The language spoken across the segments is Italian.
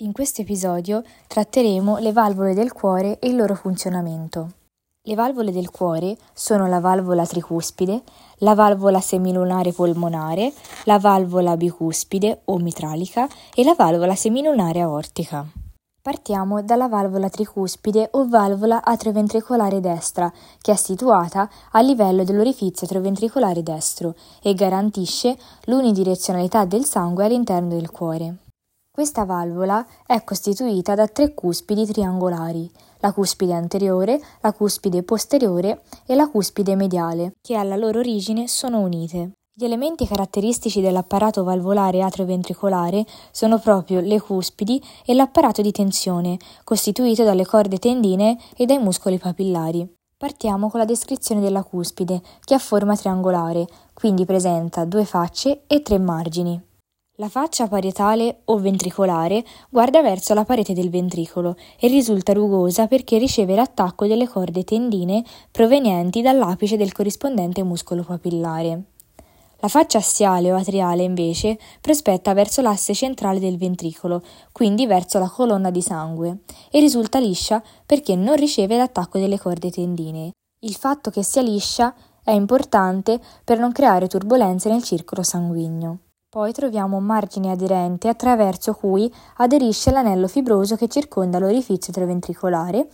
In questo episodio tratteremo le valvole del cuore e il loro funzionamento. Le valvole del cuore sono la valvola tricuspide, la valvola semilunare polmonare, la valvola bicuspide o mitralica e la valvola semilunare aortica. Partiamo dalla valvola tricuspide o valvola atrioventricolare destra, che è situata a livello dell'orifizio atrioventricolare destro e garantisce l'unidirezionalità del sangue all'interno del cuore. Questa valvola è costituita da tre cuspidi triangolari, la cuspide anteriore, la cuspide posteriore e la cuspide mediale, che alla loro origine sono unite. Gli elementi caratteristici dell'apparato valvolare atrioventricolare sono proprio le cuspidi e l'apparato di tensione, costituito dalle corde tendine e dai muscoli papillari. Partiamo con la descrizione della cuspide, che ha forma triangolare, quindi presenta due facce e tre margini. La faccia parietale o ventricolare guarda verso la parete del ventricolo e risulta rugosa perché riceve l'attacco delle corde tendine provenienti dall'apice del corrispondente muscolo papillare. La faccia assiale o atriale invece prospetta verso l'asse centrale del ventricolo, quindi verso la colonna di sangue, e risulta liscia perché non riceve l'attacco delle corde tendine. Il fatto che sia liscia è importante per non creare turbolenze nel circolo sanguigno. Poi troviamo un margine aderente attraverso cui aderisce l'anello fibroso che circonda l'orifizio traventricolare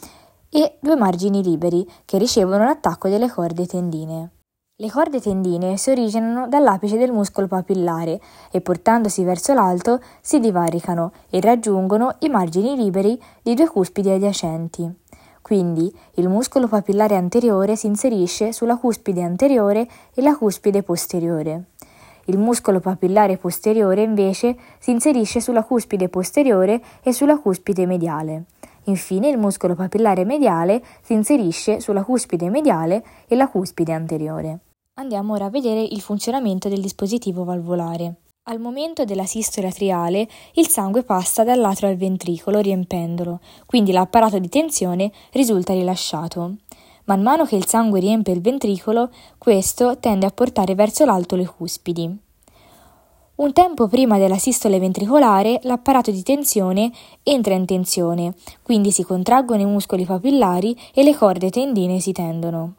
e due margini liberi che ricevono l'attacco delle corde tendine. Le corde tendine si originano dall'apice del muscolo papillare e portandosi verso l'alto si divaricano e raggiungono i margini liberi di due cuspidi adiacenti. Quindi il muscolo papillare anteriore si inserisce sulla cuspide anteriore e la cuspide posteriore. Il muscolo papillare posteriore invece si inserisce sulla cuspide posteriore e sulla cuspide mediale. Infine il muscolo papillare mediale si inserisce sulla cuspide mediale e la cuspide anteriore. Andiamo ora a vedere il funzionamento del dispositivo valvolare. Al momento della sistola atriale il sangue passa dall'atrio al ventricolo riempendolo, quindi l'apparato di tensione risulta rilasciato. Man mano che il sangue riempie il ventricolo, questo tende a portare verso l'alto le cuspidi. Un tempo prima della sistole ventricolare l'apparato di tensione entra in tensione, quindi si contraggono i muscoli papillari e le corde tendine si tendono.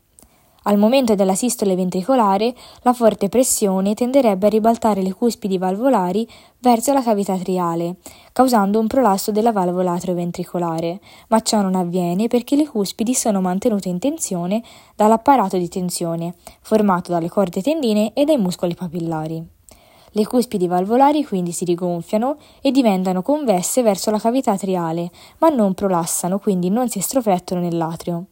Al momento della sistole ventricolare, la forte pressione tenderebbe a ribaltare le cuspidi valvolari verso la cavità atriale, causando un prolasso della valvola atrioventricolare, ma ciò non avviene perché le cuspidi sono mantenute in tensione dall'apparato di tensione, formato dalle corde tendine e dai muscoli papillari. Le cuspidi valvolari quindi si rigonfiano e diventano convesse verso la cavità atriale, ma non prolassano, quindi non si estroflettono nell'atrio.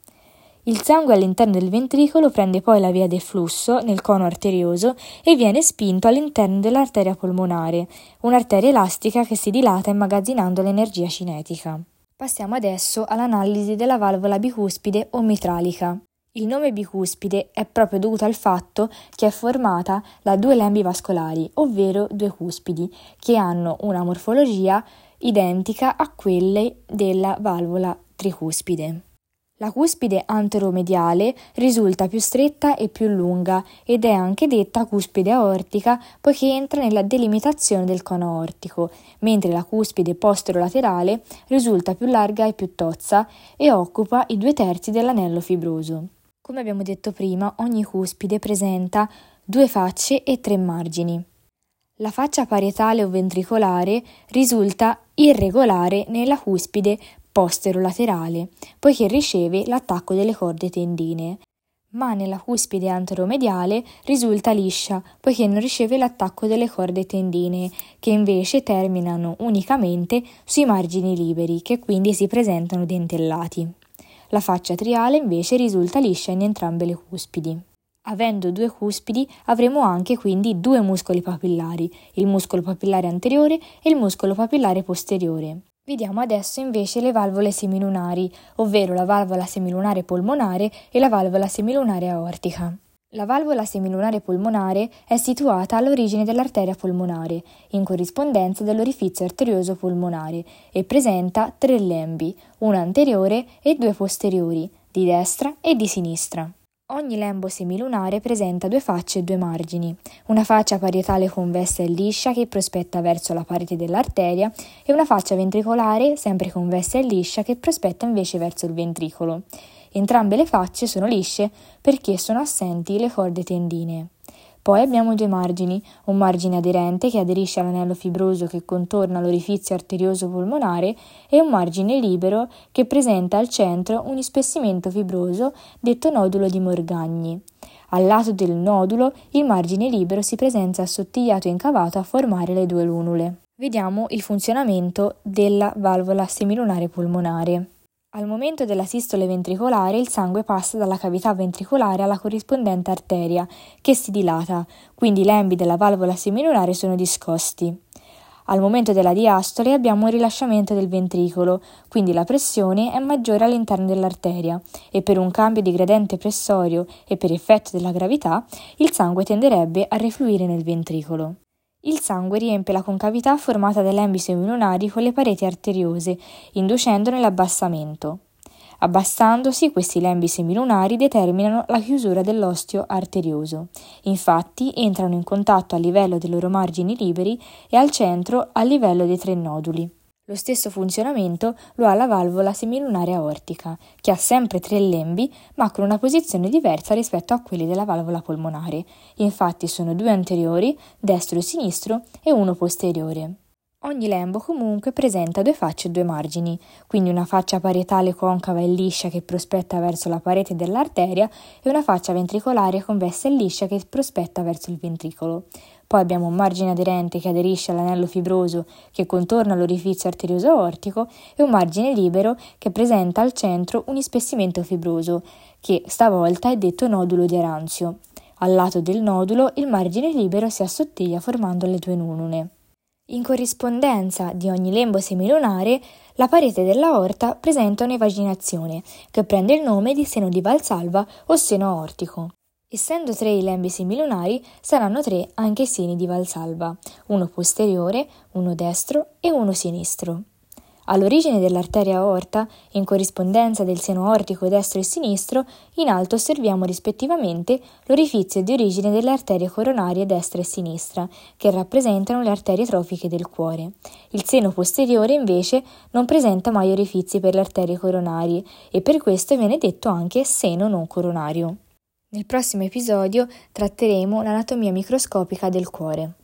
Il sangue all'interno del ventricolo prende poi la via del flusso nel cono arterioso e viene spinto all'interno dell'arteria polmonare, un'arteria elastica che si dilata immagazzinando l'energia cinetica. Passiamo adesso all'analisi della valvola bicuspide o mitralica. Il nome bicuspide è proprio dovuto al fatto che è formata da due lembi vascolari, ovvero due cuspidi, che hanno una morfologia identica a quelle della valvola tricuspide. La cuspide anteromediale risulta più stretta e più lunga ed è anche detta cuspide aortica poiché entra nella delimitazione del cono aortico, mentre la cuspide posterolaterale risulta più larga e più tozza e occupa i due terzi dell'anello fibroso. Come abbiamo detto prima, ogni cuspide presenta due facce e tre margini. La faccia parietale o ventricolare risulta irregolare nella cuspide posterolaterale, poiché riceve l'attacco delle corde tendine, ma nella cuspide anteromediale risulta liscia, poiché non riceve l'attacco delle corde tendine, che invece terminano unicamente sui margini liberi, che quindi si presentano dentellati. La faccia triale invece risulta liscia in entrambe le cuspidi. Avendo due cuspidi avremo anche quindi due muscoli papillari, il muscolo papillare anteriore e il muscolo papillare posteriore. Vediamo adesso invece le valvole semilunari, ovvero la valvola semilunare polmonare e la valvola semilunare aortica. La valvola semilunare polmonare è situata all'origine dell'arteria polmonare, in corrispondenza dell'orifizio arterioso polmonare, e presenta tre lembi, uno anteriore e due posteriori, di destra e di sinistra. Ogni lembo semilunare presenta due facce e due margini, una faccia parietale convessa e liscia che prospetta verso la parete dell'arteria e una faccia ventricolare sempre convessa e liscia che prospetta invece verso il ventricolo. Entrambe le facce sono lisce perché sono assenti le corde tendinee. Poi abbiamo due margini, un margine aderente che aderisce all'anello fibroso che contorna l'orifizio arterioso polmonare e un margine libero che presenta al centro un ispessimento fibroso detto nodulo di Morgagni. Al lato del nodulo il margine libero si presenta assottigliato e incavato a formare le due lunule. Vediamo il funzionamento della valvola semilunare polmonare. Al momento della sistole ventricolare il sangue passa dalla cavità ventricolare alla corrispondente arteria, che si dilata, quindi i lembi della valvola semilunare sono discosti. Al momento della diastole abbiamo un rilasciamento del ventricolo, quindi la pressione è maggiore all'interno dell'arteria e per un cambio di gradiente pressorio e per effetto della gravità il sangue tenderebbe a rifluire nel ventricolo. Il sangue riempie la concavità formata dai lembi semilunari con le pareti arteriose, inducendone l'abbassamento. Abbassandosi, questi lembi semilunari determinano la chiusura dell'osteo arterioso. Infatti entrano in contatto a livello dei loro margini liberi e al centro a livello dei tre noduli. Lo stesso funzionamento lo ha la valvola semilunare aortica, che ha sempre tre lembi, ma con una posizione diversa rispetto a quelli della valvola polmonare. Infatti sono due anteriori, destro e sinistro, e uno posteriore. Ogni lembo comunque presenta due facce e due margini, quindi una faccia parietale concava e liscia che prospetta verso la parete dell'arteria e una faccia ventricolare convessa e liscia che prospetta verso il ventricolo. Poi abbiamo un margine aderente che aderisce all'anello fibroso che contorna l'orifizio arterioso aortico e un margine libero che presenta al centro un ispessimento fibroso, che stavolta è detto nodulo di Aranzio. Al lato del nodulo il margine libero si assottiglia formando le due nunune. In corrispondenza di ogni lembo semilunare, la parete dell'aorta presenta un'evaginazione che prende il nome di seno di Valsalva o seno aortico. Essendo tre i lembi semilunari, saranno tre anche i seni di Valsalva, uno posteriore, uno destro e uno sinistro. All'origine dell'arteria aorta, in corrispondenza del seno aortico destro e sinistro, in alto osserviamo rispettivamente l'orifizio di origine delle arterie coronarie destra e sinistra, che rappresentano le arterie trofiche del cuore. Il seno posteriore, invece, non presenta mai orifizi per le arterie coronarie e per questo viene detto anche seno non coronario. Nel prossimo episodio tratteremo l'anatomia microscopica del cuore.